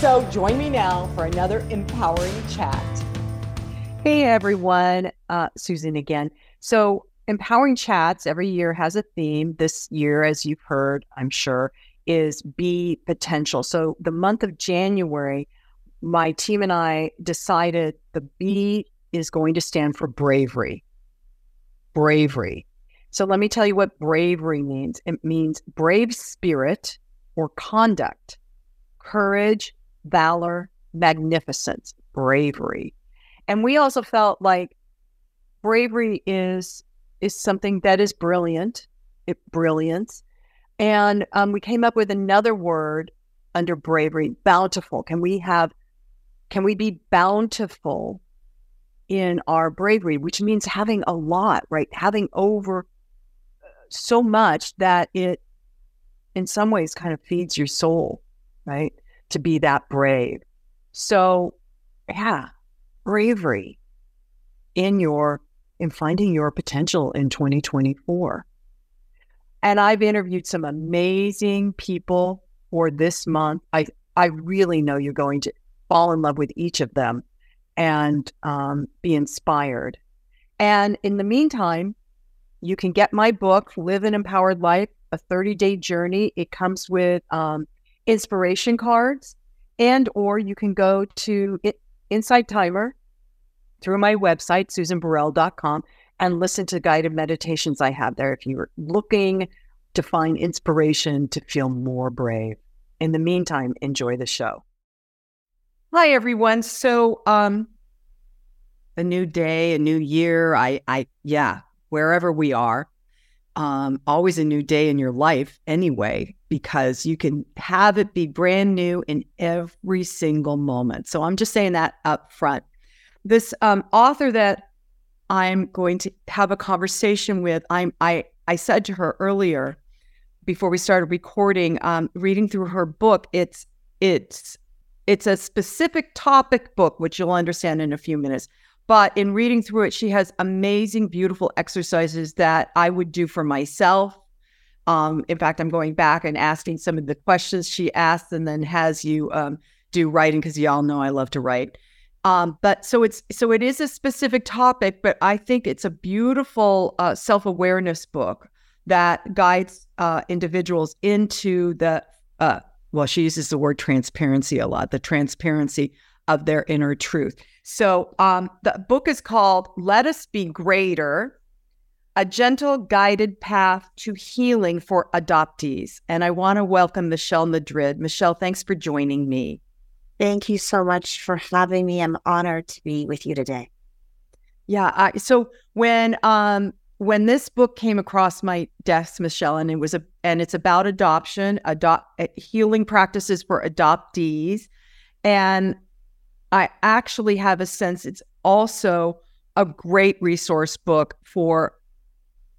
So join me now for another empowering chat. Hey everyone, uh, Susan again. So empowering chats every year has a theme. This year, as you've heard, I'm sure, is be potential. So the month of January, my team and I decided the B is going to stand for bravery. Bravery. So let me tell you what bravery means. It means brave spirit or conduct, courage, valor, magnificence, bravery. And we also felt like bravery is is something that is brilliant, it brilliance. And um, we came up with another word under bravery, bountiful. Can we have can we be bountiful in our bravery, which means having a lot, right? Having over uh, so much that it in some ways kind of feeds your soul, right? To be that brave. So, yeah, bravery in your in finding your potential in 2024. And I've interviewed some amazing people for this month. I I really know you're going to fall in love with each of them and um, be inspired. And in the meantime, you can get my book, Live an Empowered Life, a 30 day journey. It comes with um, inspiration cards and or you can go to Insight Timer through my website susanburrell.com and listen to guided meditations I have there if you're looking to find inspiration to feel more brave. In the meantime, enjoy the show. Hi everyone. So um a new day, a new year. I I yeah, wherever we are um, always a new day in your life anyway, because you can have it be brand new in every single moment. So I'm just saying that up front. This um, author that I'm going to have a conversation with, I'm I I said to her earlier before we started recording, um, reading through her book, it's it's it's a specific topic book, which you'll understand in a few minutes. But in reading through it, she has amazing, beautiful exercises that I would do for myself. Um, in fact, I'm going back and asking some of the questions she asked, and then has you um, do writing because y'all know I love to write. Um, but so it's so it is a specific topic, but I think it's a beautiful uh, self awareness book that guides uh, individuals into the uh, well, she uses the word transparency a lot, the transparency of their inner truth. So um, the book is called Let Us Be Greater A Gentle Guided Path to Healing for Adoptees. And I want to welcome Michelle Madrid. Michelle, thanks for joining me. Thank you so much for having me. I'm honored to be with you today. Yeah. I, so when um, when this book came across my desk, Michelle, and it was a and it's about adoption, adopt eh, healing practices for adoptees, and I actually have a sense it's also a great resource book for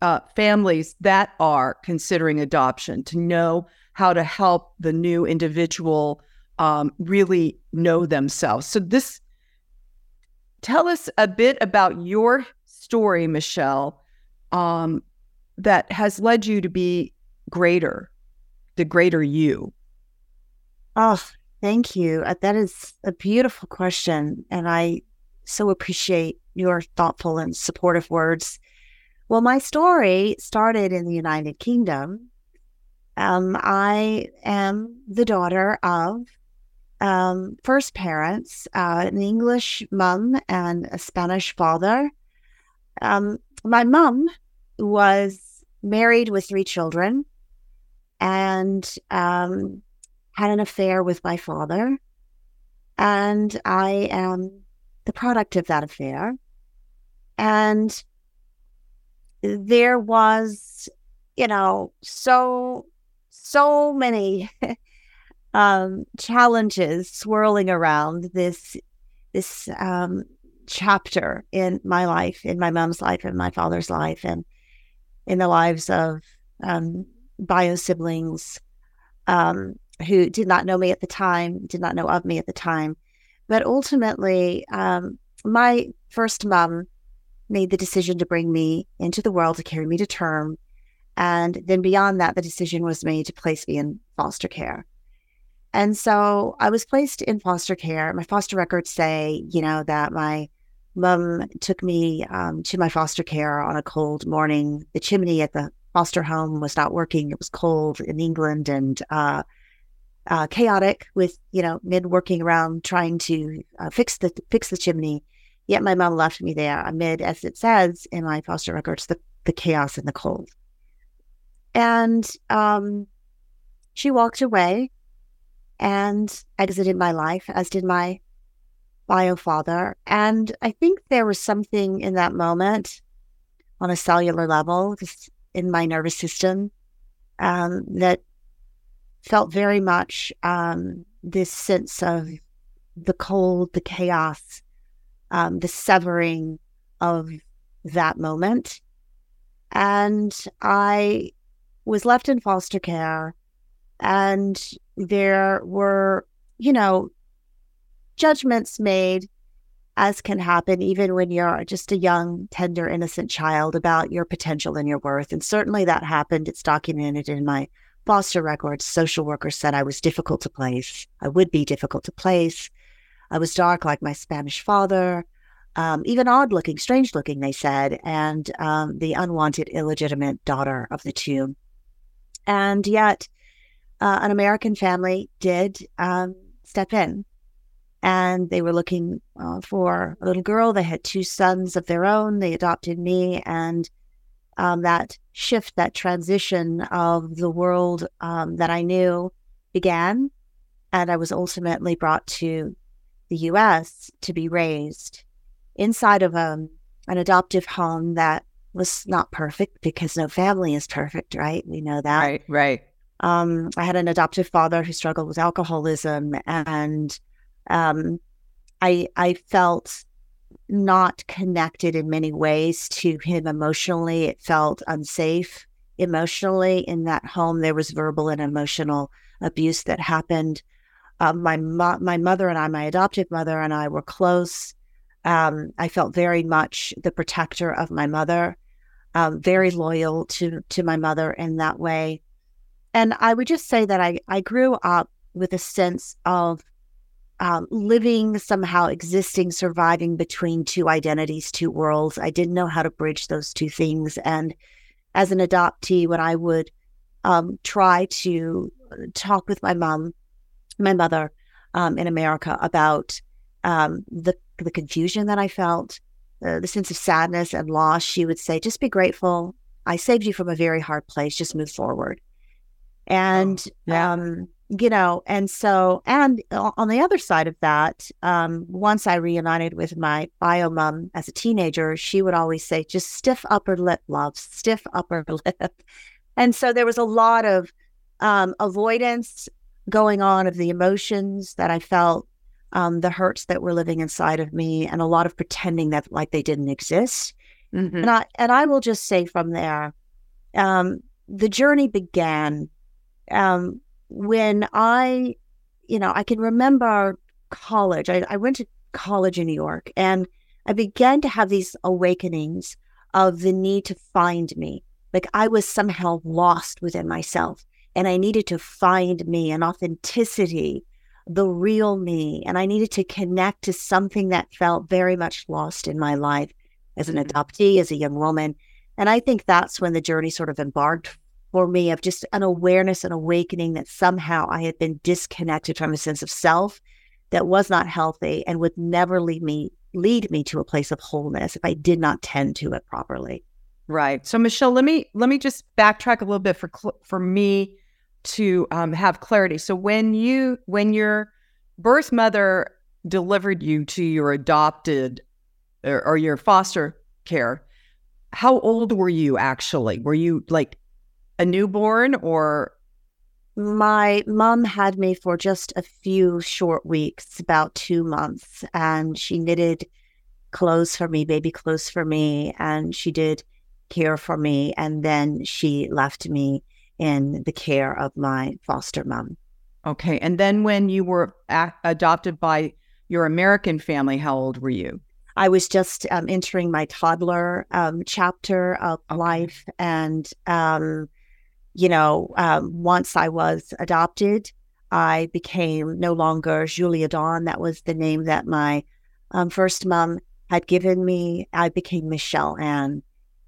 uh, families that are considering adoption to know how to help the new individual um, really know themselves. So, this tell us a bit about your story, Michelle, um, that has led you to be greater, the greater you. Oh, Thank you. Uh, that is a beautiful question. And I so appreciate your thoughtful and supportive words. Well, my story started in the United Kingdom. Um, I am the daughter of um, first parents, uh, an English mom and a Spanish father. Um, my mom was married with three children and um, had an affair with my father. And I am the product of that affair. And there was, you know, so, so many um, challenges swirling around this this um, chapter in my life, in my mom's life, in my father's life, and in the lives of um, bio siblings um, who did not know me at the time, did not know of me at the time. But ultimately, um, my first mom made the decision to bring me into the world to carry me to term. And then beyond that, the decision was made to place me in foster care. And so I was placed in foster care. My foster records say, you know, that my mom took me um, to my foster care on a cold morning. The chimney at the foster home was not working. It was cold in England and uh, uh, chaotic with, you know, men working around trying to uh, fix the fix the chimney. Yet my mom left me there amid, as it says in my foster records, the, the chaos and the cold. And um, she walked away and exited my life, as did my bio father. And I think there was something in that moment on a cellular level, just in my nervous system, um, that felt very much um, this sense of the cold, the chaos, um, the severing of that moment. And I was left in foster care and there were, you know, judgments made, as can happen even when you're just a young, tender, innocent child about your potential and your worth. And certainly that happened. It's documented in my foster records. Social workers said I was difficult to place. I would be difficult to place. I was dark like my Spanish father, um, even odd looking, strange looking, they said, and um, the unwanted, illegitimate daughter of the two. And yet, uh, an American family did um, step in and they were looking uh, for a little girl. They had two sons of their own. They adopted me, and um, that shift, that transition of the world um, that I knew began. And I was ultimately brought to the US to be raised inside of um, an adoptive home that was not perfect because no family is perfect, right? We know that. Right, right. Um, I had an adoptive father who struggled with alcoholism, and um, I I felt not connected in many ways to him emotionally. It felt unsafe emotionally in that home. There was verbal and emotional abuse that happened. Um, my mo- my mother and I, my adoptive mother and I, were close. Um, I felt very much the protector of my mother, um, very loyal to to my mother in that way. And I would just say that I, I grew up with a sense of um, living, somehow existing, surviving between two identities, two worlds. I didn't know how to bridge those two things. And as an adoptee, when I would um, try to talk with my mom, my mother um, in America about um, the the confusion that I felt, uh, the sense of sadness and loss, she would say, "Just be grateful. I saved you from a very hard place. Just move forward." And, oh, um, you know, and so, and on the other side of that, um, once I reunited with my bio mom as a teenager, she would always say, just stiff upper lip, love, stiff upper lip. And so there was a lot of um, avoidance going on of the emotions that I felt, um, the hurts that were living inside of me, and a lot of pretending that like they didn't exist. Mm-hmm. And I and I will just say from there, um, the journey began um, when I, you know, I can remember college. I, I went to college in New York and I began to have these awakenings of the need to find me. Like I was somehow lost within myself and I needed to find me an authenticity, the real me. And I needed to connect to something that felt very much lost in my life as an mm-hmm. adoptee, as a young woman. And I think that's when the journey sort of embarked for me of just an awareness and awakening that somehow I had been disconnected from a sense of self that was not healthy and would never lead me lead me to a place of wholeness if I did not tend to it properly. Right. So Michelle, let me let me just backtrack a little bit for for me to um, have clarity. So when you when your birth mother delivered you to your adopted or, or your foster care, how old were you actually? Were you like a newborn or my mom had me for just a few short weeks, about two months, and she knitted clothes for me, baby clothes for me, and she did care for me. And then she left me in the care of my foster mom. Okay. And then when you were a- adopted by your American family, how old were you? I was just um, entering my toddler um, chapter of okay. life. And, um, you know, um, once I was adopted, I became no longer Julia Dawn. That was the name that my um, first mom had given me. I became Michelle Ann.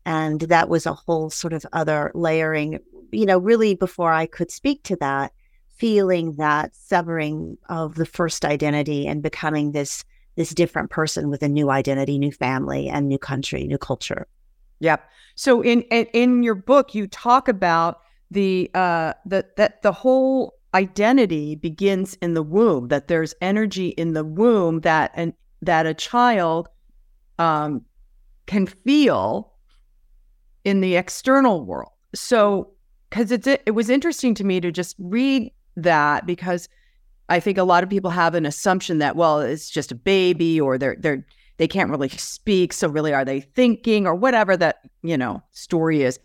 And that was a whole sort of other layering, you know, really before I could speak to that, feeling that severing of the first identity and becoming this this different person with a new identity, new family, and new country, new culture. Yep. So in in, in your book, you talk about the uh the that the whole identity begins in the womb. That there's energy in the womb that and that a child um can feel in the external world. So because it's it was interesting to me to just read that because I think a lot of people have an assumption that well it's just a baby or they're they're they can't really speak so really are they thinking or whatever that you know story is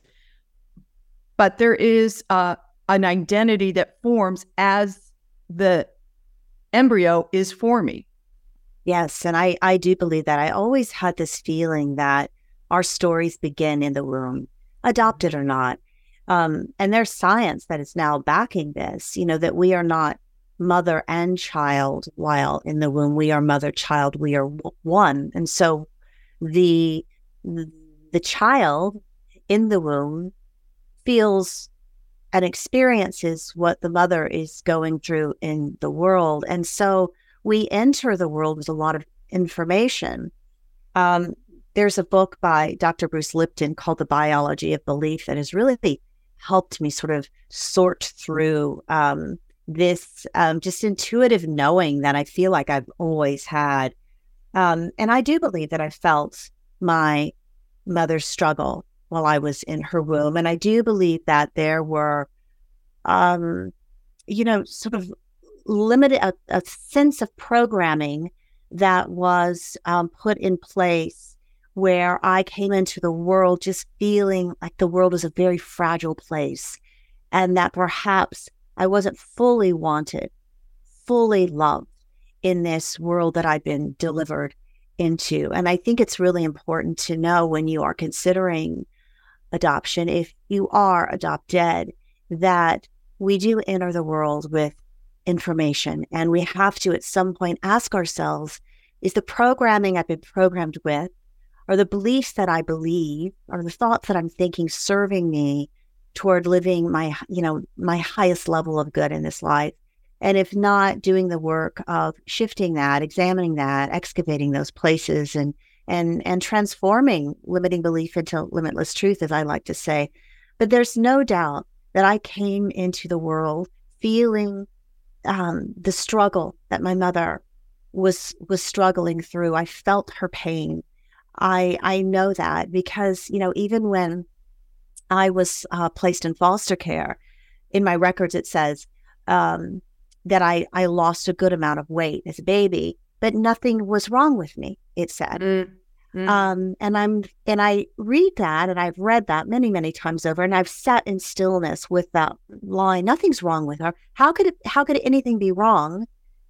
but there is uh, an identity that forms as the embryo is forming yes and I I do believe that I always had this feeling that our stories begin in the womb adopted or not um, and there's science that is now backing this you know that we are not mother and child while in the womb. We are mother, child, we are one. And so the the child in the womb feels and experiences what the mother is going through in the world. And so we enter the world with a lot of information. Um, there's a book by Dr. Bruce Lipton called The Biology of Belief that has really helped me sort of sort through um, this um, just intuitive knowing that I feel like I've always had. Um, and I do believe that I felt my mother's struggle while I was in her womb. And I do believe that there were, um, you know, sort of limited, a, a sense of programming that was um, put in place where I came into the world just feeling like the world was a very fragile place and that perhaps I wasn't fully wanted, fully loved in this world that I've been delivered into. And I think it's really important to know when you are considering adoption, if you are adopted, that we do enter the world with information. And we have to at some point ask ourselves is the programming I've been programmed with, or the beliefs that I believe, or the thoughts that I'm thinking serving me toward living my you know my highest level of good in this life? And if not doing the work of shifting that examining that excavating those places and and and transforming limiting belief into limitless truth as i like to say but there's no doubt that i came into the world feeling um, the struggle that my mother was was struggling through i felt her pain i i know that because you know even when I was uh, placed in foster care, in my records it says um, that I I lost a good amount of weight as a baby, but nothing was wrong with me. It said. Mm. Mm. Um, and I'm and I read that and I've read that many many times over and I've sat in stillness with that line nothing's wrong with her. How could it how could anything be wrong?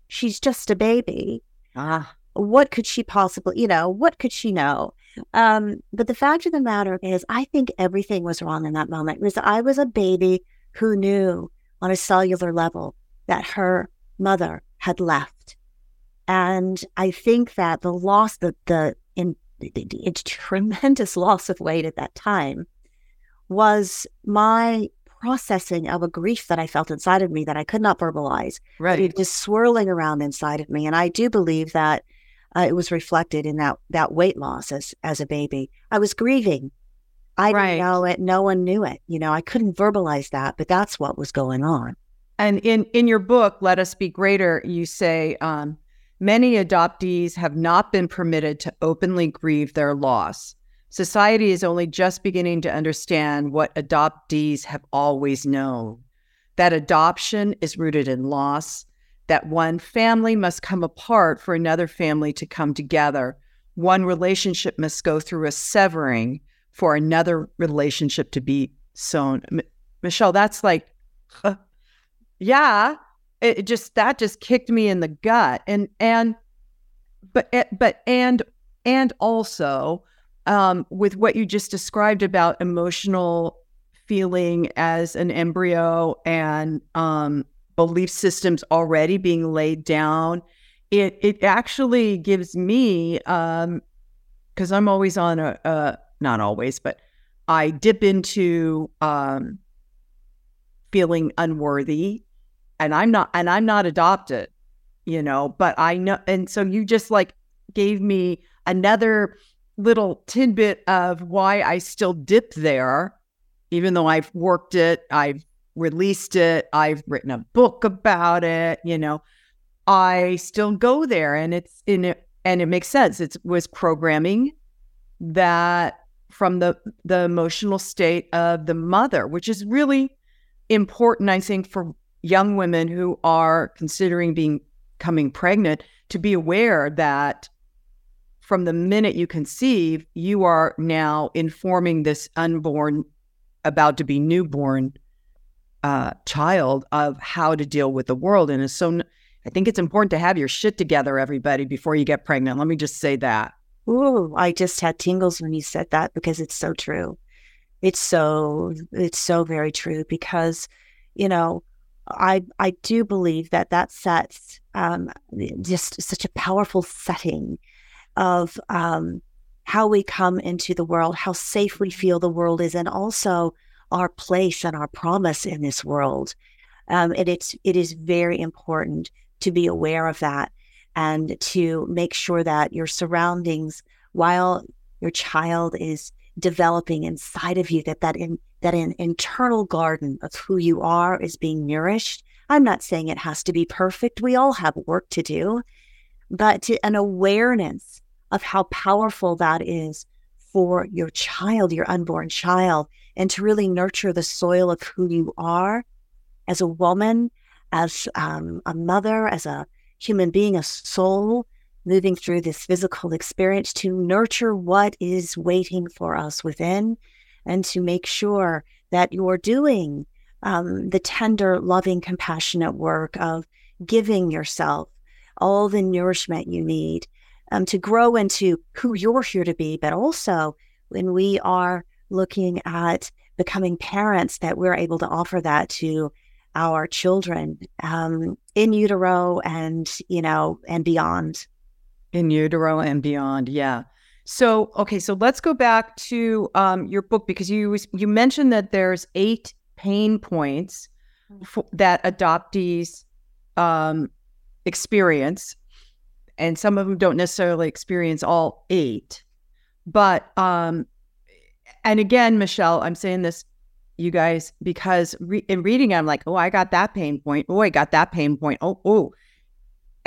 She's just a baby. Ah. What could she possibly you know what could she know? Um, but the fact of the matter is, I think everything was wrong in that moment because I was a baby who knew on a cellular level that her mother had left. And I think that the loss, the, the, the tremendous loss of weight at that time was my processing of a grief that I felt inside of me that I could not verbalize. Right. Just swirling around inside of me. And I do believe that uh, it was reflected in that that weight loss as as a baby. I was grieving. I right. didn't know it. No one knew it. You know, I couldn't verbalize that, but that's what was going on. And in in your book, "Let Us Be Greater," you say um, many adoptees have not been permitted to openly grieve their loss. Society is only just beginning to understand what adoptees have always known that adoption is rooted in loss, that one family must come apart for another family to come together. One relationship must go through a severing for another relationship to be sown. M- Michelle, that's like, uh, yeah, it just that just kicked me in the gut, and and but eh, but and and also um, with what you just described about emotional feeling as an embryo and um, belief systems already being laid down, it it actually gives me um because I'm always on a, a not always, but I dip into um, feeling unworthy, and I'm not and I'm not adopted, you know. But I know, and so you just like gave me another little tidbit of why I still dip there, even though I've worked it, I've released it, I've written a book about it, you know, I still go there and it's in it and it makes sense. It was programming that from the the emotional state of the mother, which is really important, I think, for young women who are considering being coming pregnant to be aware that from the minute you conceive, you are now informing this unborn, about to be newborn uh, child of how to deal with the world. And it's so I think it's important to have your shit together, everybody, before you get pregnant. Let me just say that. Ooh, I just had tingles when you said that because it's so true. It's so it's so very true because, you know, I I do believe that that sets um, just such a powerful setting of um, how we come into the world, how safe we feel the world is, and also our place and our promise in this world. Um, and it's it is very important to be aware of that and to make sure that your surroundings, while your child is developing inside of you, that that in that an internal garden of who you are is being nourished. I'm not saying it has to be perfect. We all have work to do, but to, an awareness of how powerful that is for your child, your unborn child, and to really nurture the soil of who you are as a woman, as um, a mother, as a human being, a soul moving through this physical experience to nurture what is waiting for us within and to make sure that you're doing um, the tender, loving, compassionate work of giving yourself all the nourishment you need um, to grow into who you're here to be, but also when we are looking at becoming parents, that we're able to offer that to our children um, in utero and you know and beyond. In utero and beyond, yeah. So okay, so let's go back to um, your book because you you mentioned that there's eight pain points mm. for, that adoptees um, experience and some of them don't necessarily experience all eight. But um, and again, Michelle, I'm saying this, you guys, because re- in reading, I'm like, oh, I got that pain point. Oh, I got that pain point. Oh, oh.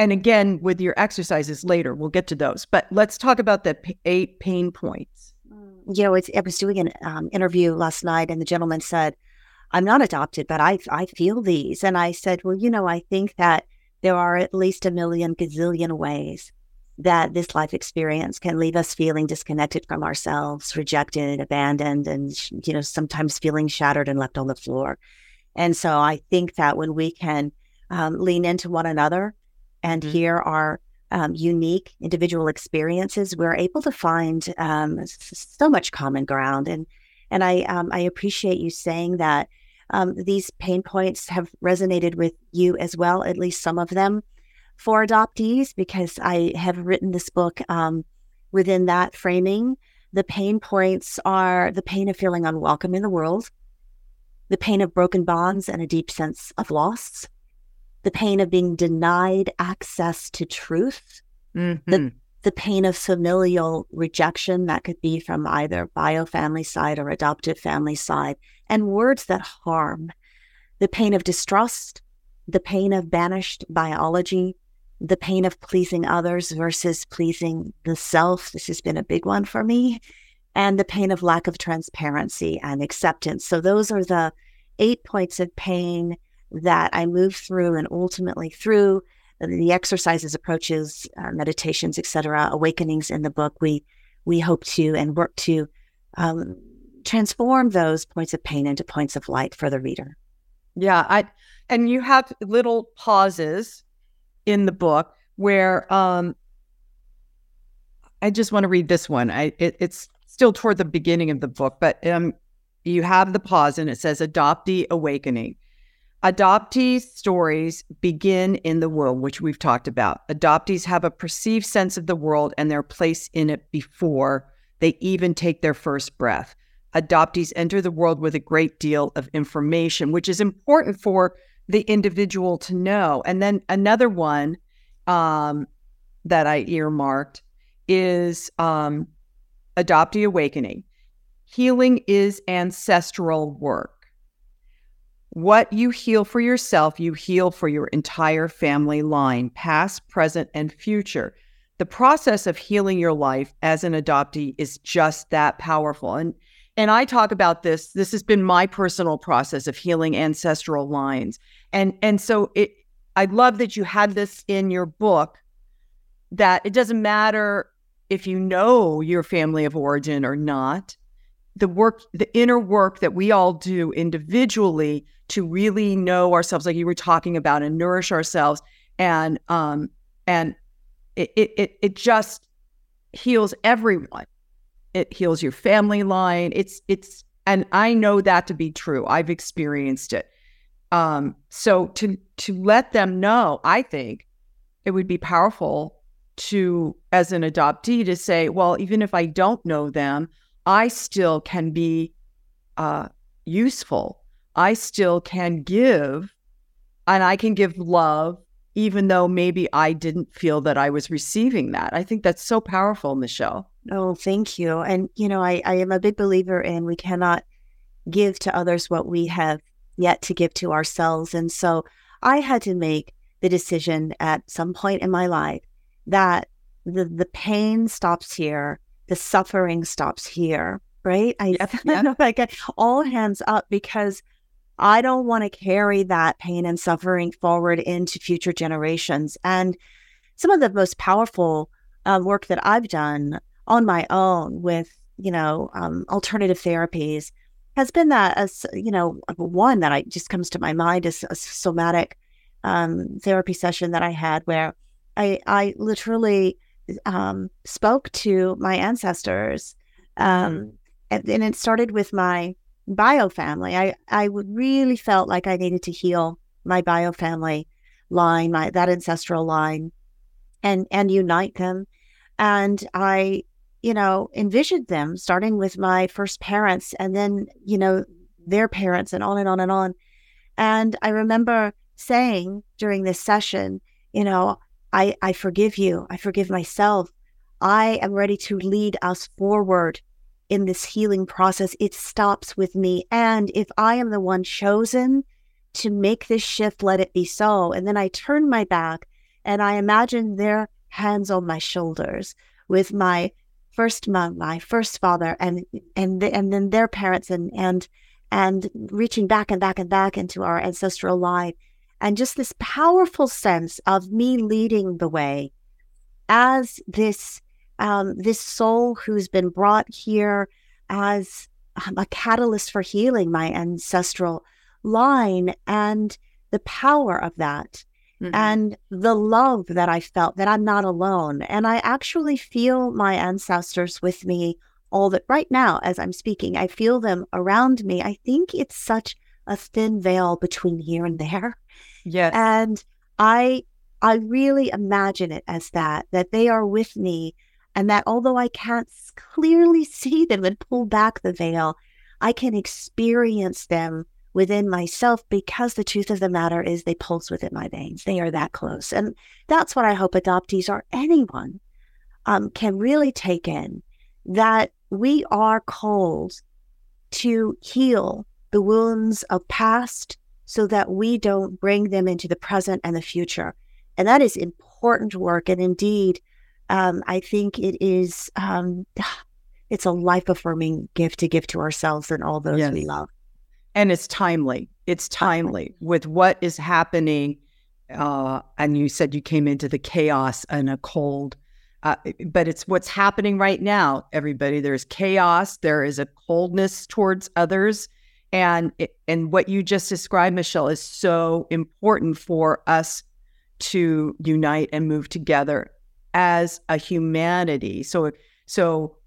And again, with your exercises later, we'll get to those. But let's talk about the p- eight pain points. Mm, you know, it's, I was doing an um, interview last night, and the gentleman said, "I'm not adopted, but I I feel these." And I said, "Well, you know, I think that." there are at least a million gazillion ways that this life experience can leave us feeling disconnected from ourselves, rejected, abandoned, and you know sometimes feeling shattered and left on the floor. And so I think that when we can um, lean into one another and mm-hmm. hear our um, unique individual experiences, we're able to find um, so much common ground. And and I um, I appreciate you saying that um, these pain points have resonated with you as well, at least some of them for adoptees, because I have written this book um, within that framing. The pain points are the pain of feeling unwelcome in the world, the pain of broken bonds and a deep sense of loss, the pain of being denied access to truth, mm-hmm. the, the pain of familial rejection that could be from either bio family side or adoptive family side, and words that harm, the pain of distrust, the pain of banished biology, the pain of pleasing others versus pleasing the self. This has been a big one for me. And the pain of lack of transparency and acceptance. So, those are the eight points of pain that I move through and ultimately through the exercises, approaches, uh, meditations, etc., awakenings in the book, we we hope to and work to um, transform those points of pain into points of light for the reader. Yeah, I and you have little pauses in the book where um, I just want to read this one. I it, it's still toward the beginning of the book, but um, you have the pause and it says adoptee awakening. Adoptees' stories begin in the womb, which we've talked about. Adoptees have a perceived sense of the world and their place in it before they even take their first breath. Adoptees enter the world with a great deal of information, which is important for the individual to know. And then another one um, that I earmarked is um, Adoptee Awakening. Healing is ancestral work. What you heal for yourself, you heal for your entire family line, past, present, and future. The process of healing your life as an adoptee is just that powerful. And and I talk about this. This has been my personal process of healing ancestral lines. And and so it I love that you had this in your book that it doesn't matter if you know your family of origin or not the work, the inner work that we all do individually to really know ourselves, like you were talking about, and nourish ourselves, and um, and it it it just heals everyone. It heals your family line. It's it's and I know that to be true. I've experienced it. Um, so to to let them know, I think it would be powerful to as an adoptee to say, well, even if I don't know them, I still can be uh, useful. I still can give, and I can give love, even though maybe I didn't feel that I was receiving that. I think that's so powerful, Michelle. Oh, thank you. And, you know, I, I am a big believer in we cannot give to others what we have yet to give to ourselves. And so I had to make the decision at some point in my life that the, the pain stops here the suffering stops here, right? I yep, yep. like all hands up because I don't want to carry that pain and suffering forward into future generations. And some of the most powerful uh, work that I've done on my own with, you know, um, alternative therapies has been that as, you know, one that I just comes to my mind is a somatic um, therapy session that I had where I, I literally um, spoke to my ancestors. Um, mm-hmm. and, and, it started with my bio family. I, I really felt like I needed to heal my bio family line, my that ancestral line, and and unite them. And I, you know, envisioned them starting with my first parents and then, you know, their parents and on and on and on. And I remember saying during this session, you know, I, I forgive you. I forgive myself. I am ready to lead us forward in this healing process. It stops with me. And if I am the one chosen to make this shift, let it be so. And then I turn my back and I imagine their hands on my shoulders with my first mom, my first father, and and and then their parents, and and and reaching back and back and back into our ancestral line and just this powerful sense of me leading the way as this um, this soul who's been brought here as um, a catalyst for healing my ancestral line and the power of that mm-hmm. and the love that I felt that I'm not alone. And I actually feel my ancestors with me all that right now as I'm speaking. I feel them around me. I think it's such a thin veil between here and there. Yes. And I I really imagine it as that, that they are with me and that although I can't clearly see them and pull back the veil, I can experience them within myself because the truth of the matter is they pulse within my veins. They are that close. And that's what I hope adoptees or anyone um, can really take in that we are called to heal the wounds of past so that we don't bring them into the present and the future. And that is important work. And indeed, um, I think it is um, it's a life affirming gift to give to ourselves and all those yes. we love. And it's timely. it's timely with what is happening. Uh, and you said you came into the chaos and a cold, uh, but it's what's happening right now. Everybody, there's chaos. There is a coldness towards others, and and what you just described, Michelle, is so important for us to unite and move together as a humanity. So so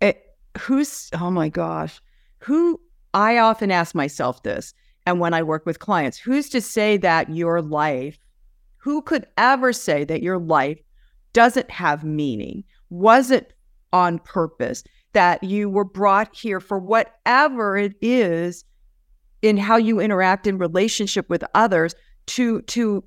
it, who's oh my gosh, who I often ask myself this, and when I work with clients, who's to say that your life, who could ever say that your life doesn't have meaning, wasn't on purpose, that you were brought here for whatever it is in how you interact in relationship with others to to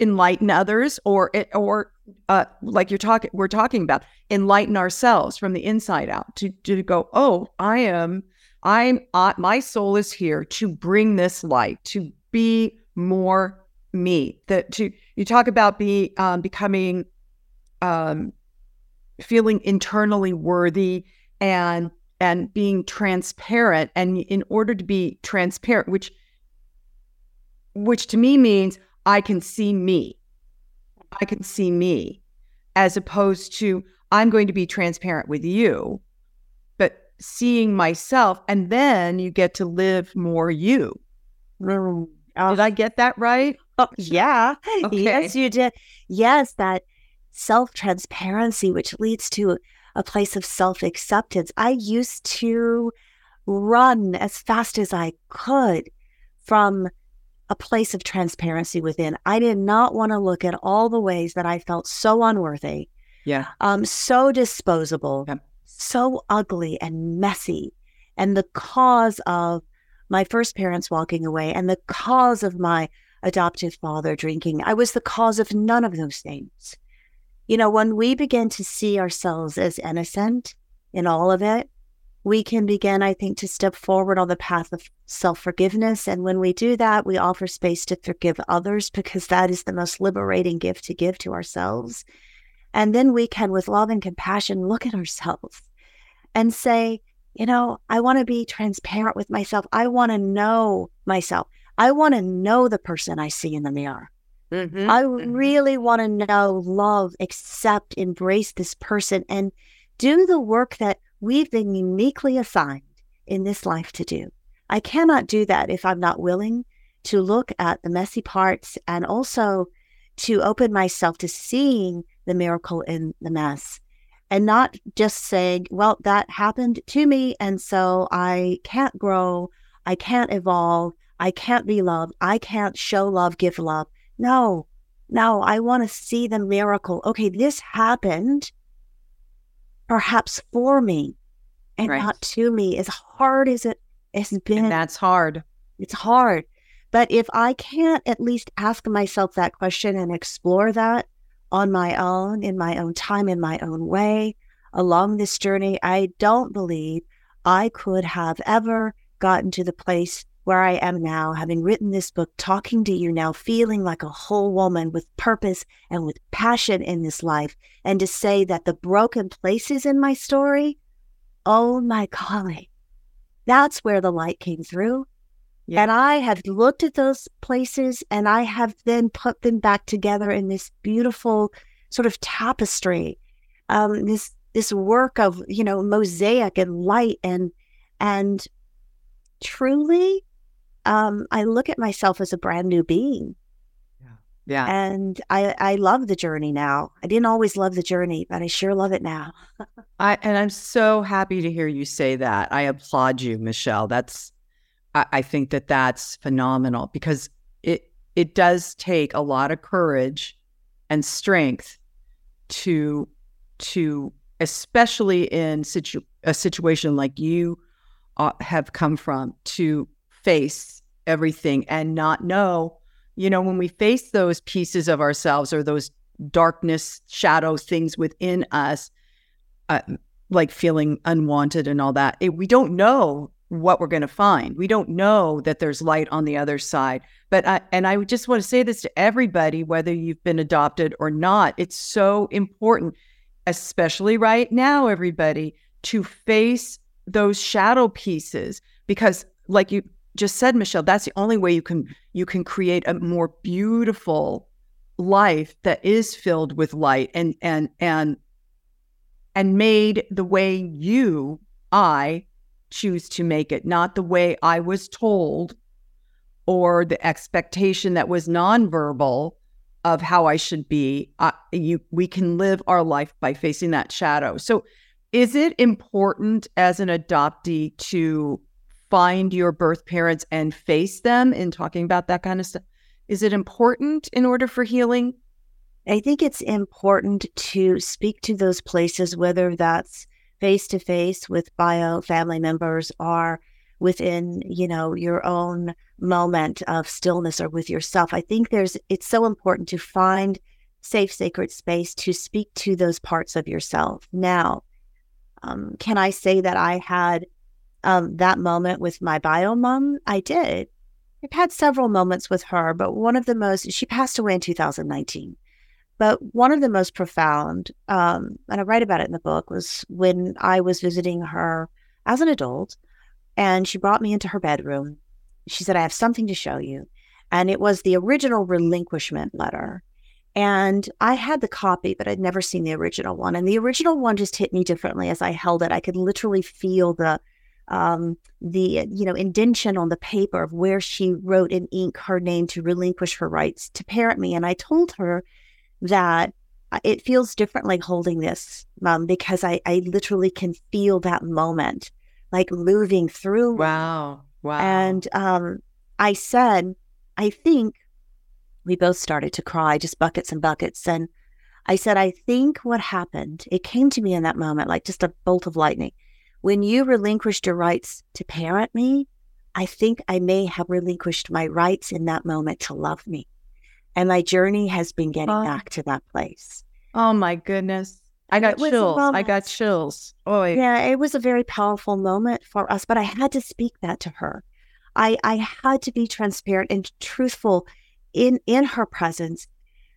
enlighten others or it, or uh, like you're talking we're talking about enlighten ourselves from the inside out to to go oh i am I'm uh, my soul is here to bring this light, to be more me. That to you talk about be um, becoming, um, feeling internally worthy and and being transparent. And in order to be transparent, which which to me means I can see me, I can see me, as opposed to I'm going to be transparent with you but seeing myself and then you get to live more you. Mm, did I get that right? Oh, yeah. Okay. Yes, you did. Yes, that self transparency, which leads to a place of self acceptance. I used to run as fast as I could from a place of transparency within. I did not want to look at all the ways that I felt so unworthy. Yeah. Um, so disposable. Yeah so ugly and messy. And the cause of my first parents walking away and the cause of my adoptive father drinking, I was the cause of none of those things. You know, when we begin to see ourselves as innocent in all of it, we can begin, I think, to step forward on the path of self forgiveness. And when we do that, we offer space to forgive others because that is the most liberating gift to give to ourselves. And then we can, with love and compassion, look at ourselves and say, you know, I want to be transparent with myself. I want to know myself. I want to know the person I see in the mirror. Mm-hmm. I mm-hmm. really want to know, love, accept, embrace this person, and do the work that we've been uniquely assigned in this life to do. I cannot do that if I'm not willing to look at the messy parts and also to open myself to seeing the miracle in the mess and not just saying, well, that happened to me. And so I can't grow. I can't evolve. I can't be loved. I can't show love, give love. No, no, I want to see the miracle. Okay, this happened perhaps for me and right. not to me. As hard as it has been. And that's hard. It's hard. But if I can't at least ask myself that question and explore that, on my own, in my own time, in my own way along this journey, I don't believe I could have ever gotten to the place where I am now, having written this book, talking to you now, feeling like a whole woman with purpose and with passion in this life. And to say that the broken places in my story, oh my golly, that's where the light came through. Yeah. And I have looked at those places and I have then put them back together in this beautiful sort of tapestry, um, this this work of you know mosaic and light and and truly, um, I look at myself as a brand new being. Yeah. Yeah. And I I love the journey now. I didn't always love the journey, but I sure love it now. I and I'm so happy to hear you say that. I applaud you, Michelle. That's I, I think that that's phenomenal because it it does take a lot of courage and strength to to especially in situ- a situation like you uh, have come from to face everything and not know you know when we face those pieces of ourselves or those darkness shadow things within us uh, like feeling unwanted and all that it, we don't know what we're going to find. We don't know that there's light on the other side. But I, and I just want to say this to everybody, whether you've been adopted or not. It's so important, especially right now, everybody, to face those shadow pieces because like you just said, Michelle, that's the only way you can you can create a more beautiful life that is filled with light and and and and made the way you, I choose to make it, not the way I was told or the expectation that was nonverbal of how I should be. Uh, you, we can live our life by facing that shadow. So, is it important as an adoptee to find your birth parents and face them in talking about that kind of stuff? Is it important in order for healing? I think it's important to speak to those places, whether that's face to face with bio family members or within, you know, your own moment of stillness or with yourself. I think there's it's so important to find safe, sacred space to speak to those parts of yourself. Now, um, can I say that I had um, that moment with my bio mom? I did. I've had several moments with her, but one of the most, she passed away in 2019. But one of the most profound, um, and I write about it in the book, was when I was visiting her as an adult, and she brought me into her bedroom. She said, I have something to show you. And it was the original relinquishment letter. And I had the copy, but I'd never seen the original one. And the original one just hit me differently as I held it. I could literally feel the um, the you know indention on the paper of where she wrote in ink her name to relinquish her rights to parent me. And I told her that uh, it feels different like holding this, mom, because I, I literally can feel that moment like moving through. Wow. Wow. And um, I said, I think we both started to cry, just buckets and buckets. And I said, I think what happened, it came to me in that moment like just a bolt of lightning. When you relinquished your rights to parent me, I think I may have relinquished my rights in that moment to love me. And my journey has been getting oh. back to that place. Oh my goodness. I got chills. I got chills. Oh yeah, it was a very powerful moment for us, but I had to speak that to her. I I had to be transparent and truthful in in her presence,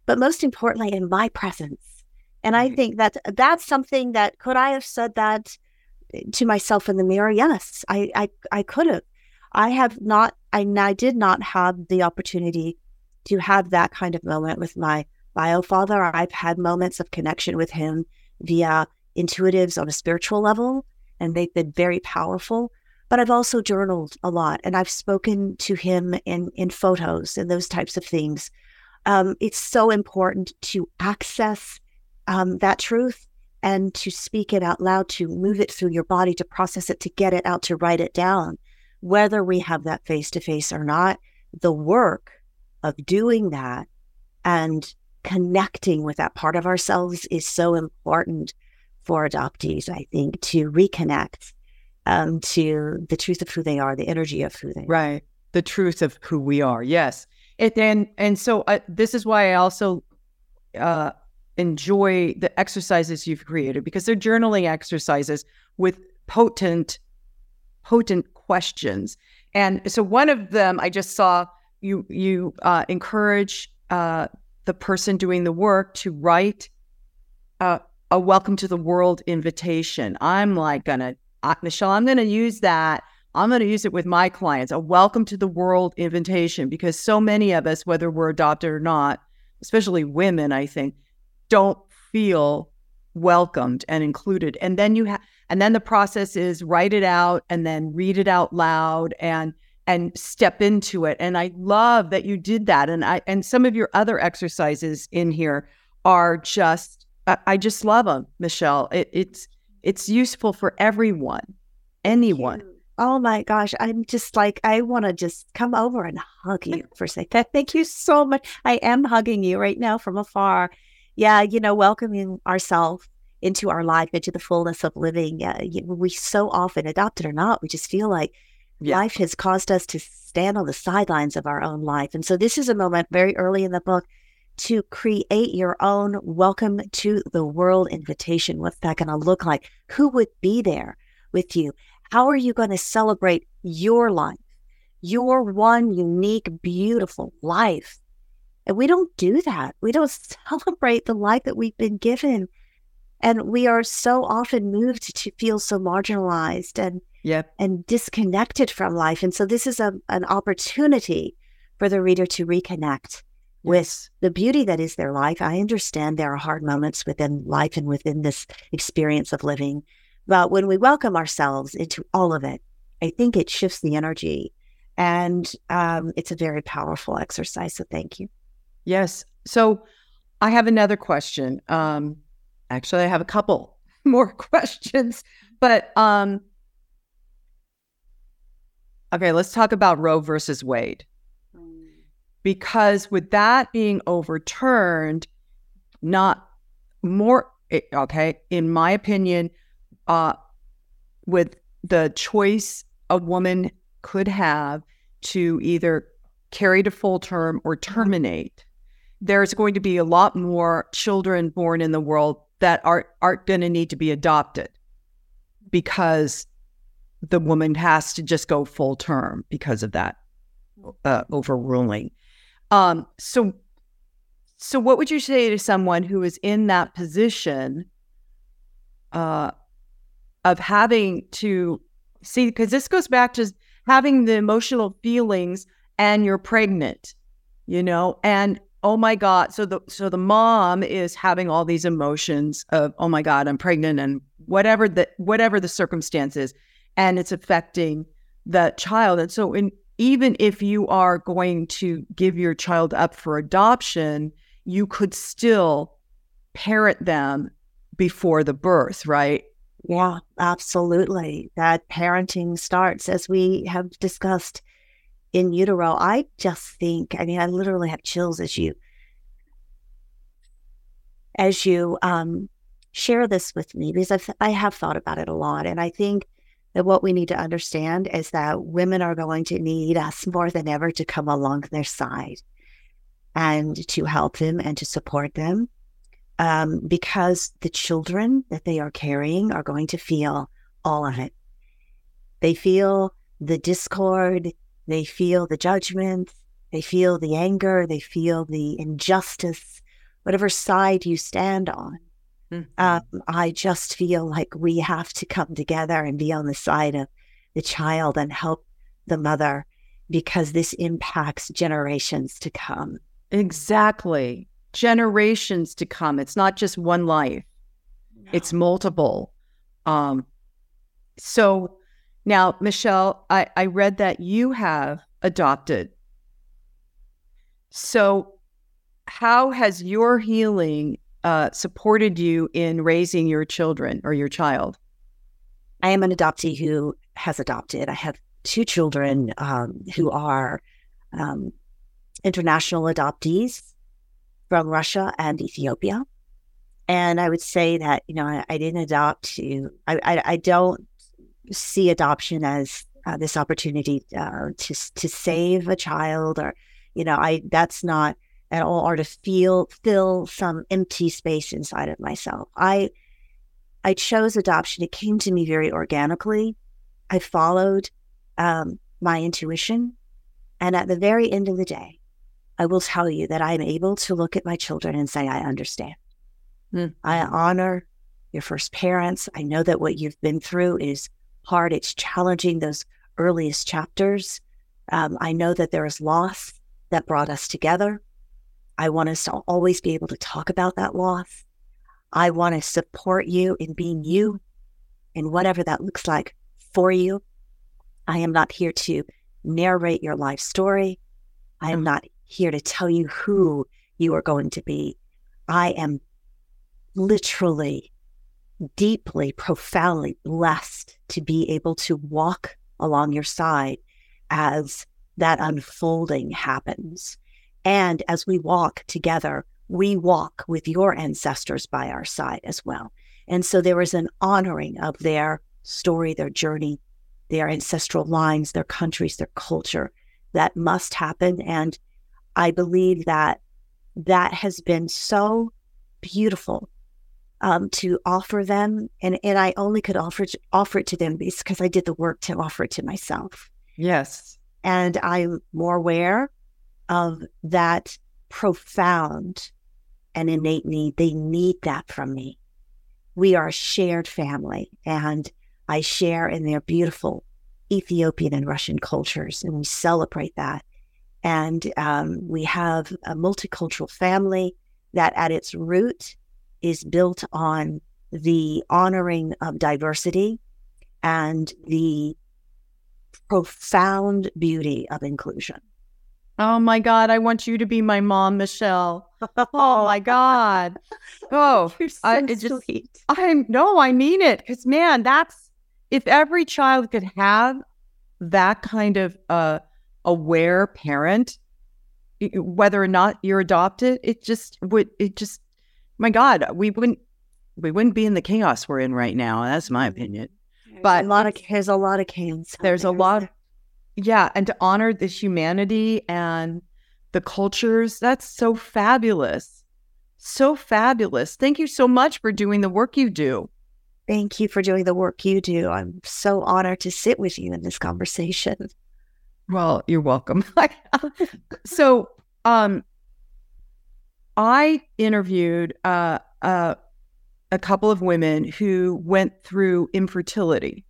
but most importantly in my presence. And I mm-hmm. think that that's something that could I have said that to myself in the mirror? Yes, I I, I could have. I have not. I I did not have the opportunity to have that kind of moment with my bio father. I've had moments of connection with him via intuitives on a spiritual level, and they've been very powerful. But I've also journaled a lot, and I've spoken to him in in photos and those types of things. Um, it's so important to access um, that truth and to speak it out loud, to move it through your body, to process it, to get it out, to write it down. Whether we have that face to face or not, the work of doing that and connecting with that part of ourselves is so important for adoptees, I think, to reconnect um, to the truth of who they are, the energy of who they are. Right. The truth of who we are. Yes. And, and so uh, this is why I also uh, enjoy the exercises you've created because they're journaling exercises with potent, potent questions. And so one of them I just saw you you uh, encourage uh, the person doing the work to write a, a welcome to the world invitation. I'm like gonna uh, Michelle, I'm gonna use that. I'm gonna use it with my clients. A welcome to the world invitation because so many of us, whether we're adopted or not, especially women, I think, don't feel welcomed and included. And then you have, and then the process is write it out and then read it out loud and and step into it. And I love that you did that. And I and some of your other exercises in here are just I, I just love them, Michelle. It, it's it's useful for everyone, anyone. Oh my gosh, I'm just like I want to just come over and hug you for a second. Thank you so much. I am hugging you right now from afar. Yeah, you know, welcoming ourselves into our life, into the fullness of living. Yeah, we so often, adopted or not, we just feel like yeah. life has caused us to stand on the sidelines of our own life. And so this is a moment very early in the book to create your own welcome to the world invitation. What's that going to look like? Who would be there with you? How are you going to celebrate your life, your one unique, beautiful life? And we don't do that. We don't celebrate the life that we've been given. And we are so often moved to feel so marginalized and yep. and disconnected from life. And so this is a, an opportunity for the reader to reconnect with the beauty that is their life. I understand there are hard moments within life and within this experience of living. But when we welcome ourselves into all of it, I think it shifts the energy. And um, it's a very powerful exercise. So thank you. Yes. So I have another question. Um, actually, I have a couple more questions, but um, okay, let's talk about Roe versus Wade. Because with that being overturned, not more, eh, okay, in my opinion, uh, with the choice a woman could have to either carry to full term or terminate there's going to be a lot more children born in the world that are, aren't going to need to be adopted because the woman has to just go full term because of that uh, overruling. Um, so, so what would you say to someone who is in that position uh, of having to see? Because this goes back to having the emotional feelings, and you're pregnant, you know, and oh my god. So the so the mom is having all these emotions of oh my god i'm pregnant and whatever the whatever the circumstances and it's affecting the child. And so in even if you are going to give your child up for adoption you could still parent them before the birth right? Yeah absolutely. That parenting starts as we have discussed in utero, I just think, I mean, I literally have chills as you as you um, share this with me because I've, I have thought about it a lot. And I think that what we need to understand is that women are going to need us more than ever to come along their side and to help them and to support them um, because the children that they are carrying are going to feel all of it. They feel the discord, they feel the judgment, they feel the anger, they feel the injustice, whatever side you stand on. Mm-hmm. Um, I just feel like we have to come together and be on the side of the child and help the mother because this impacts generations to come. Exactly. Generations to come. It's not just one life, no. it's multiple. Um, so now, Michelle, I, I read that you have adopted. So, how has your healing uh, supported you in raising your children or your child? I am an adoptee who has adopted. I have two children um, who are um, international adoptees from Russia and Ethiopia. And I would say that, you know, I, I didn't adopt to, I, I, I don't see adoption as uh, this opportunity uh, to to save a child, or you know, I that's not at all, or to feel fill some empty space inside of myself. I I chose adoption. It came to me very organically. I followed um, my intuition, and at the very end of the day, I will tell you that I am able to look at my children and say, I understand. Mm. I honor your first parents. I know that what you've been through is hard. It's challenging those earliest chapters. Um, I know that there is loss that brought us together. I want us to always be able to talk about that loss. I want to support you in being you and whatever that looks like for you. I am not here to narrate your life story. I am not here to tell you who you are going to be. I am literally deeply, profoundly blessed to be able to walk along your side as that unfolding happens. And as we walk together, we walk with your ancestors by our side as well. And so there is an honoring of their story, their journey, their ancestral lines, their countries, their culture that must happen. And I believe that that has been so beautiful um, to offer them, and and I only could offer to, offer it to them because I did the work to offer it to myself. Yes, and I'm more aware of that profound and innate need. They need that from me, we are a shared family. And I share in their beautiful Ethiopian and Russian cultures, and we celebrate that. And um, we have a multicultural family that at its root is built on the honoring of diversity and the profound beauty of inclusion. Oh my God, I want you to be my mom, Michelle. Oh my God. Oh, You're so I, just, sweet. I no, I mean it. Because man, that's if every child could have that kind of uh, aware parent, whether or not you're adopted, it just would. It just, my God, we wouldn't. We wouldn't be in the chaos we're in right now. That's my opinion. But a lot of there's a lot of cans. out There's a lot. Yeah, and to honor the humanity and the cultures, that's so fabulous. So fabulous. Thank you so much for doing the work you do. Thank you for doing the work you do. I'm so honored to sit with you in this conversation. Well, you're welcome. so, um, I interviewed uh, uh, a couple of women who went through infertility,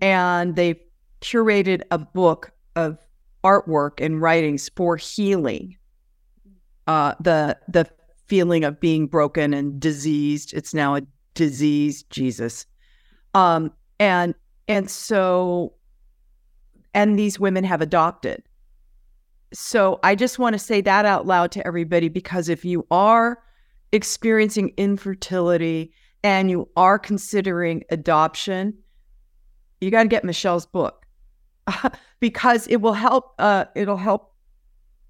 and they curated a book of artwork and writings for healing uh, the the feeling of being broken and diseased. It's now a disease, Jesus. Um, and and so and these women have adopted. So I just want to say that out loud to everybody because if you are experiencing infertility and you are considering adoption, you got to get Michelle's book because it will help. Uh, it'll help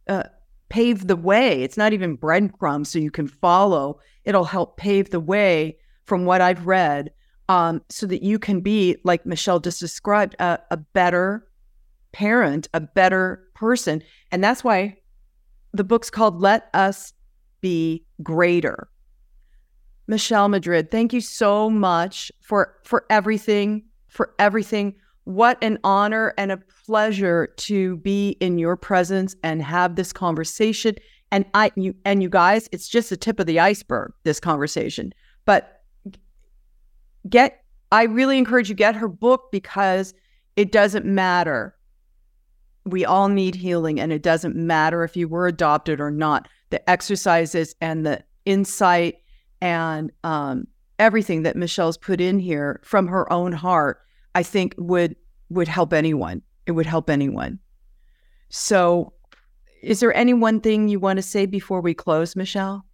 uh, pave the way. It's not even breadcrumbs, so you can follow. It'll help pave the way from what I've read, um, so that you can be like Michelle just described, a, a better parent, a better person. And that's why the book's called Let Us Be Greater. Michelle Madrid, thank you so much for for everything, for everything. What an honor and a pleasure to be in your presence and have this conversation. And I you and you guys, it's just the tip of the iceberg, this conversation. But get I really encourage you get her book because it doesn't matter we all need healing and it doesn't matter if you were adopted or not. The exercises and the insight and um, everything that michelle's put in here from her own heart i think would would help anyone. It would help anyone. So is there any one thing you want to say before we close michelle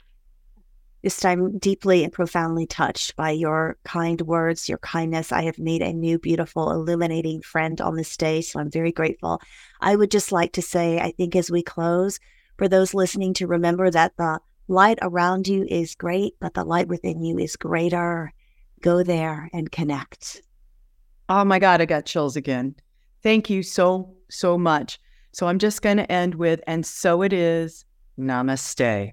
Just I'm deeply and profoundly touched by your kind words, your kindness. I have made a new, beautiful, illuminating friend on this day. So I'm very grateful. I would just like to say, I think as we close, for those listening to remember that the light around you is great, but the light within you is greater. Go there and connect. oh my god i got chills again thank you so so much so i'm just going to end with and so it is namaste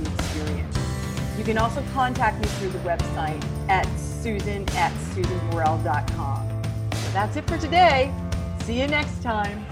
You can also contact me through the website at susan at susanburrell.com. So that's it for today. See you next time.